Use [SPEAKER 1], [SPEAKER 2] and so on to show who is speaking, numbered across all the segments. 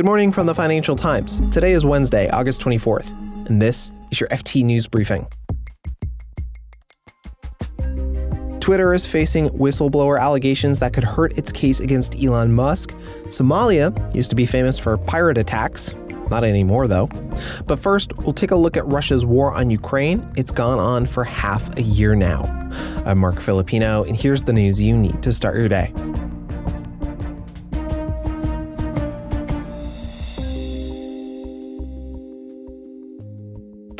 [SPEAKER 1] Good morning from the Financial Times. Today is Wednesday, August 24th, and this is your FT News Briefing. Twitter is facing whistleblower allegations that could hurt its case against Elon Musk. Somalia used to be famous for pirate attacks. Not anymore, though. But first, we'll take a look at Russia's war on Ukraine. It's gone on for half a year now. I'm Marc Filippino, and here's the news you need to start your day.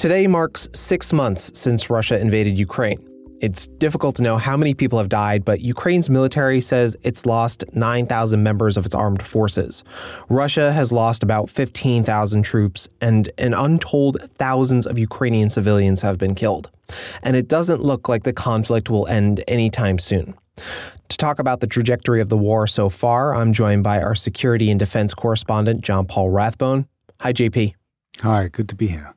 [SPEAKER 1] Today marks six months since Russia invaded Ukraine. It's difficult to know how many people have died, but Ukraine's military says it's lost 9,000 members of its armed forces. Russia has lost about 15,000 troops, and an untold thousands of Ukrainian civilians have been killed. And it doesn't look like the conflict will end anytime soon. To talk about the trajectory of the war so far, I'm joined by our security and defense correspondent, John Paul Rathbone. Hi, JP.
[SPEAKER 2] Hi, good to be here.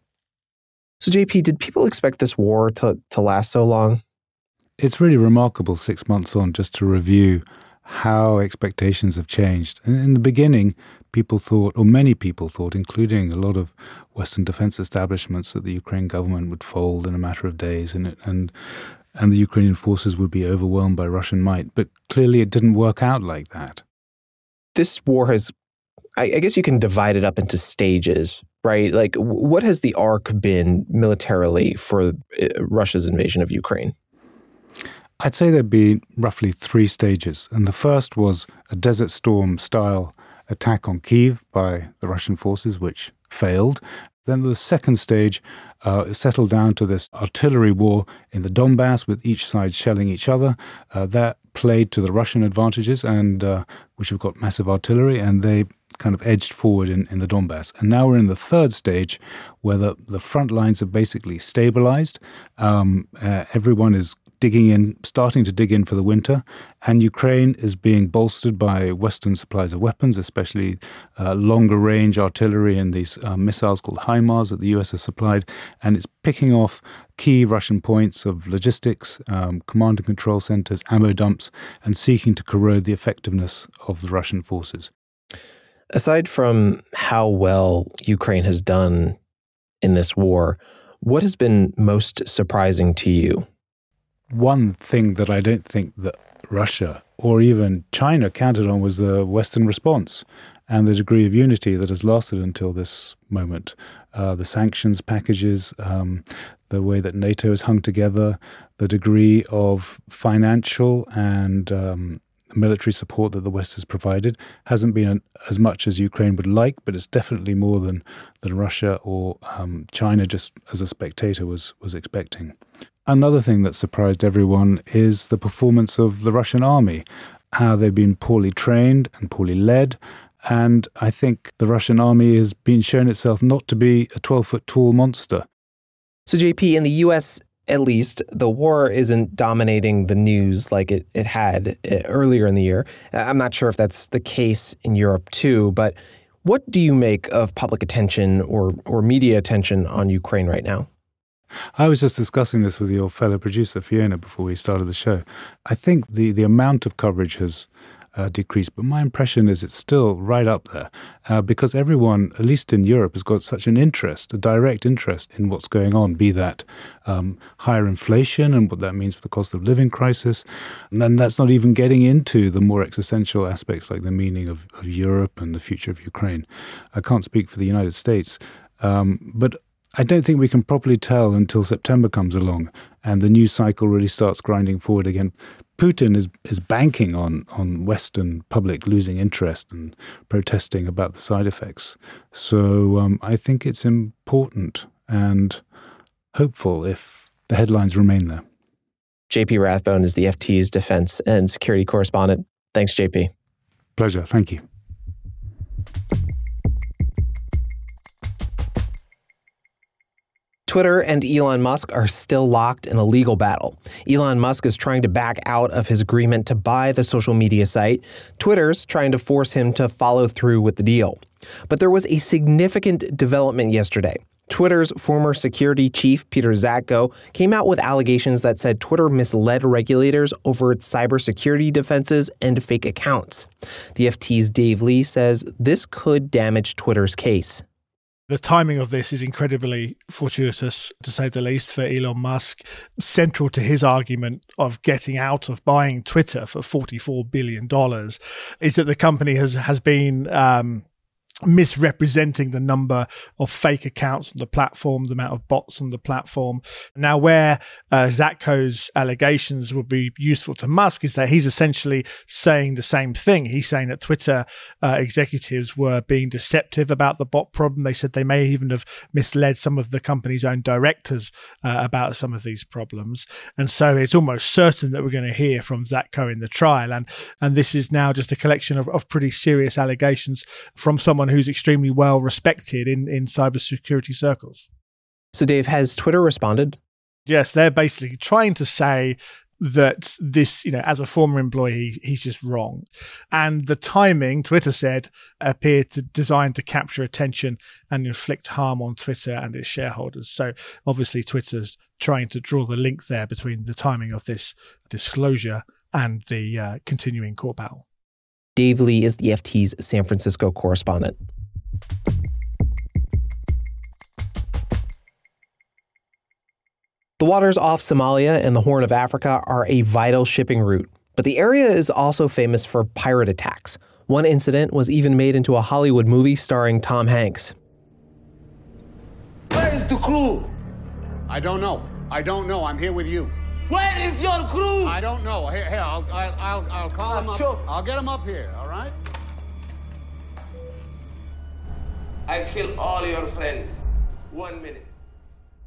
[SPEAKER 1] So, JP, did people expect this war to, to last so long?
[SPEAKER 2] It's really remarkable six months on just to review how expectations have changed. And in the beginning, people thought, or many people thought, including a lot of Western defense establishments, that the Ukraine government would fold in a matter of days and, and, and the Ukrainian forces would be overwhelmed by Russian might. But clearly, it didn't work out like that.
[SPEAKER 1] This war has, I, I guess you can divide it up into stages right? Like, what has the arc been militarily for uh, Russia's invasion of Ukraine?
[SPEAKER 2] I'd say there'd be roughly three stages. And the first was a Desert Storm style attack on Kiev by the Russian forces, which failed. Then the second stage uh, settled down to this artillery war in the Donbass, with each side shelling each other. Uh, that played to the Russian advantages, and uh, which have got massive artillery, and they kind of edged forward in, in the Donbass. And now we're in the third stage where the, the front lines have basically stabilized. Um, uh, everyone is digging in, starting to dig in for the winter, and Ukraine is being bolstered by Western supplies of weapons, especially uh, longer range artillery and these uh, missiles called HIMARS that the US has supplied, and it's picking off key Russian points of logistics, um, command and control centers, ammo dumps, and seeking to corrode the effectiveness of the Russian forces.
[SPEAKER 1] Aside from how well Ukraine has done in this war, what has been most surprising to you?
[SPEAKER 2] One thing that I don't think that Russia or even China counted on was the Western response and the degree of unity that has lasted until this moment. Uh, the sanctions packages, um, the way that NATO has hung together, the degree of financial and um, military support that the West has provided hasn't been as much as Ukraine would like, but it's definitely more than than Russia or um, China, just as a spectator, was was expecting. Another thing that surprised everyone is the performance of the Russian army, how they've been poorly trained and poorly led. And I think the Russian army has been shown itself not to be a 12 foot tall monster.
[SPEAKER 1] So, JP, in the US at least, the war isn't dominating the news like it, it had uh, earlier in the year. I'm not sure if that's the case in Europe too, but what do you make of public attention or, or media attention on Ukraine right now?
[SPEAKER 2] I was just discussing this with your fellow producer, Fiona, before we started the show. I think the, the amount of coverage has uh, decreased, but my impression is it's still right up there uh, because everyone, at least in Europe, has got such an interest, a direct interest in what's going on, be that um, higher inflation and what that means for the cost of living crisis. And then that's not even getting into the more existential aspects like the meaning of, of Europe and the future of Ukraine. I can't speak for the United States, um, but I don't think we can properly tell until September comes along and the news cycle really starts grinding forward again. Putin is is banking on on Western public losing interest and protesting about the side effects. So um, I think it's important and hopeful if the headlines remain there.
[SPEAKER 1] JP Rathbone is the FT's defense and security correspondent. Thanks, JP.
[SPEAKER 2] Pleasure. Thank you.
[SPEAKER 1] Twitter and Elon Musk are still locked in a legal battle. Elon Musk is trying to back out of his agreement to buy the social media site. Twitter's trying to force him to follow through with the deal. But there was a significant development yesterday. Twitter's former security chief, Peter Zatko, came out with allegations that said Twitter misled regulators over its cybersecurity defenses and fake accounts. The FT's Dave Lee says this could damage Twitter's case.
[SPEAKER 3] The timing of this is incredibly fortuitous, to say the least, for Elon Musk. Central to his argument of getting out of buying Twitter for $44 billion is that the company has, has been um, misrepresenting the number of fake accounts on the platform, the amount of bots on the platform. Now, where uh, Zatko's allegations would be useful to Musk is that he's essentially saying the same thing. He's saying that Twitter uh, executives were being deceptive about the bot problem. They said they may even have misled some of the company's own directors uh, about some of these problems. And so it's almost certain that we're going to hear from Zatko in the trial. And, and this is now just a collection of, of pretty serious allegations from someone who's extremely well respected in, in cybersecurity circles.
[SPEAKER 1] So, Dave, has Twitter responded?
[SPEAKER 3] Yes, they're basically trying to say that this, you know, as a former employee, he's just wrong. And the timing, Twitter said, appeared to designed to capture attention and inflict harm on Twitter and its shareholders. So obviously Twitter's trying to draw the link there between the timing of this disclosure and the uh, continuing court battle.
[SPEAKER 1] Dave Lee is the FT's San Francisco correspondent. The waters off Somalia and the Horn of Africa are a vital shipping route, but the area is also famous for pirate attacks. One incident was even made into a Hollywood movie starring Tom Hanks.
[SPEAKER 4] Where is the crew?
[SPEAKER 5] I don't know. I don't know. I'm here with you.
[SPEAKER 4] Where is your crew?
[SPEAKER 5] I don't know. Here, here I'll, I'll, I'll, I'll call them up.
[SPEAKER 4] Sure.
[SPEAKER 5] I'll get them up here, all right?
[SPEAKER 4] I kill all your friends. One minute.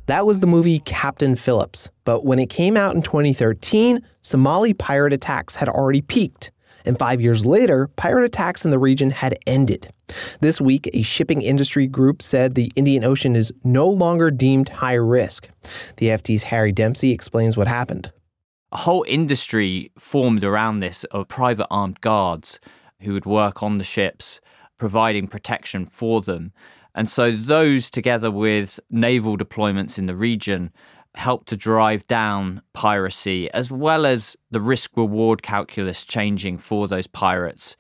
[SPEAKER 1] That was the movie Captain Phillips, but when it came out in 2013, Somali pirate attacks had already peaked. And five years later, pirate attacks in the region had ended. This week, a shipping industry group said the Indian Ocean is no longer deemed high risk. The FT's Harry Dempsey explains what happened.
[SPEAKER 6] A whole industry formed around this of private armed guards who would work on the ships, providing protection for them. And so, those together with naval deployments in the region helped to drive down piracy as well as the risk reward calculus changing for those pirates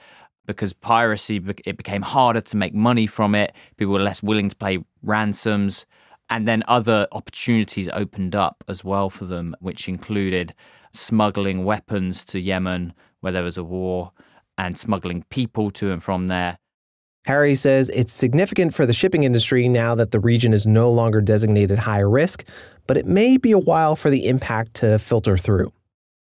[SPEAKER 6] because piracy it became harder to make money from it. People were less willing to pay ransoms and then other opportunities opened up as well for them which included smuggling weapons to Yemen where there was a war and smuggling people to and from there
[SPEAKER 1] Harry says it's significant for the shipping industry now that the region is no longer designated high risk, but it may be a while for the impact to filter through.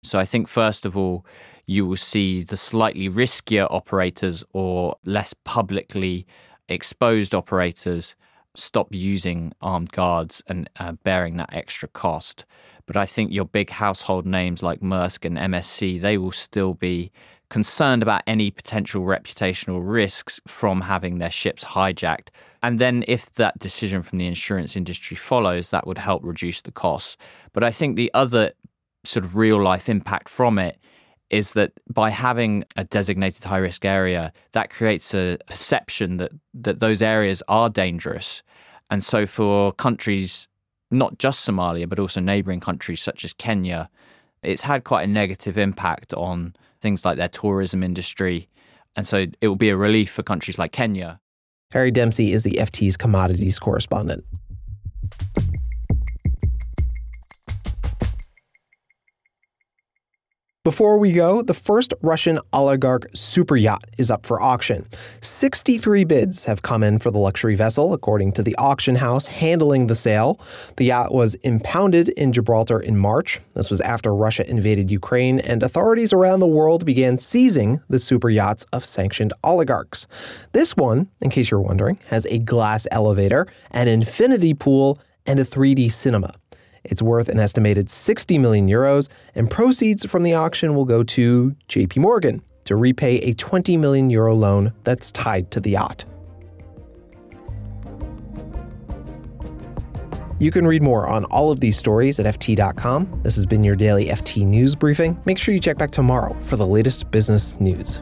[SPEAKER 6] So I think, first of all, you will see the slightly riskier operators or less publicly exposed operators stop using armed guards and uh, bearing that extra cost. But I think your big household names like Maersk and MSC, they will still be concerned about any potential reputational risks from having their ships hijacked. And then, if that decision from the insurance industry follows, that would help reduce the costs. But I think the other sort of real life impact from it is that by having a designated high risk area, that creates a perception that, that those areas are dangerous. And so, for countries, not just Somalia, but also neighboring countries such as Kenya, it's had quite a negative impact on things like their tourism industry. And so it will be a relief for countries like Kenya.
[SPEAKER 1] Harry Dempsey is the FT's commodities correspondent. Before we go, the first Russian oligarch super yacht is up for auction. 63 bids have come in for the luxury vessel, according to the auction house handling the sale. The yacht was impounded in Gibraltar in March. This was after Russia invaded Ukraine, and authorities around the world began seizing the super yachts of sanctioned oligarchs. This one, in case you're wondering, has a glass elevator, an infinity pool, and a 3D cinema. It's worth an estimated 60 million euros, and proceeds from the auction will go to JP Morgan to repay a 20 million euro loan that's tied to the yacht. You can read more on all of these stories at FT.com. This has been your daily FT News Briefing. Make sure you check back tomorrow for the latest business news.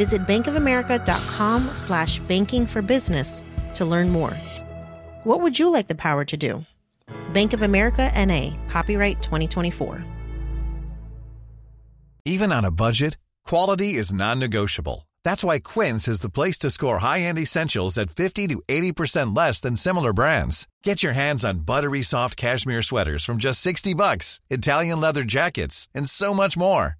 [SPEAKER 7] Visit bankofamerica.com slash banking for business to learn more. What would you like the power to do? Bank of America NA, copyright 2024.
[SPEAKER 8] Even on a budget, quality is non-negotiable. That's why Quince is the place to score high-end essentials at 50 to 80% less than similar brands. Get your hands on buttery soft cashmere sweaters from just 60 bucks, Italian leather jackets, and so much more.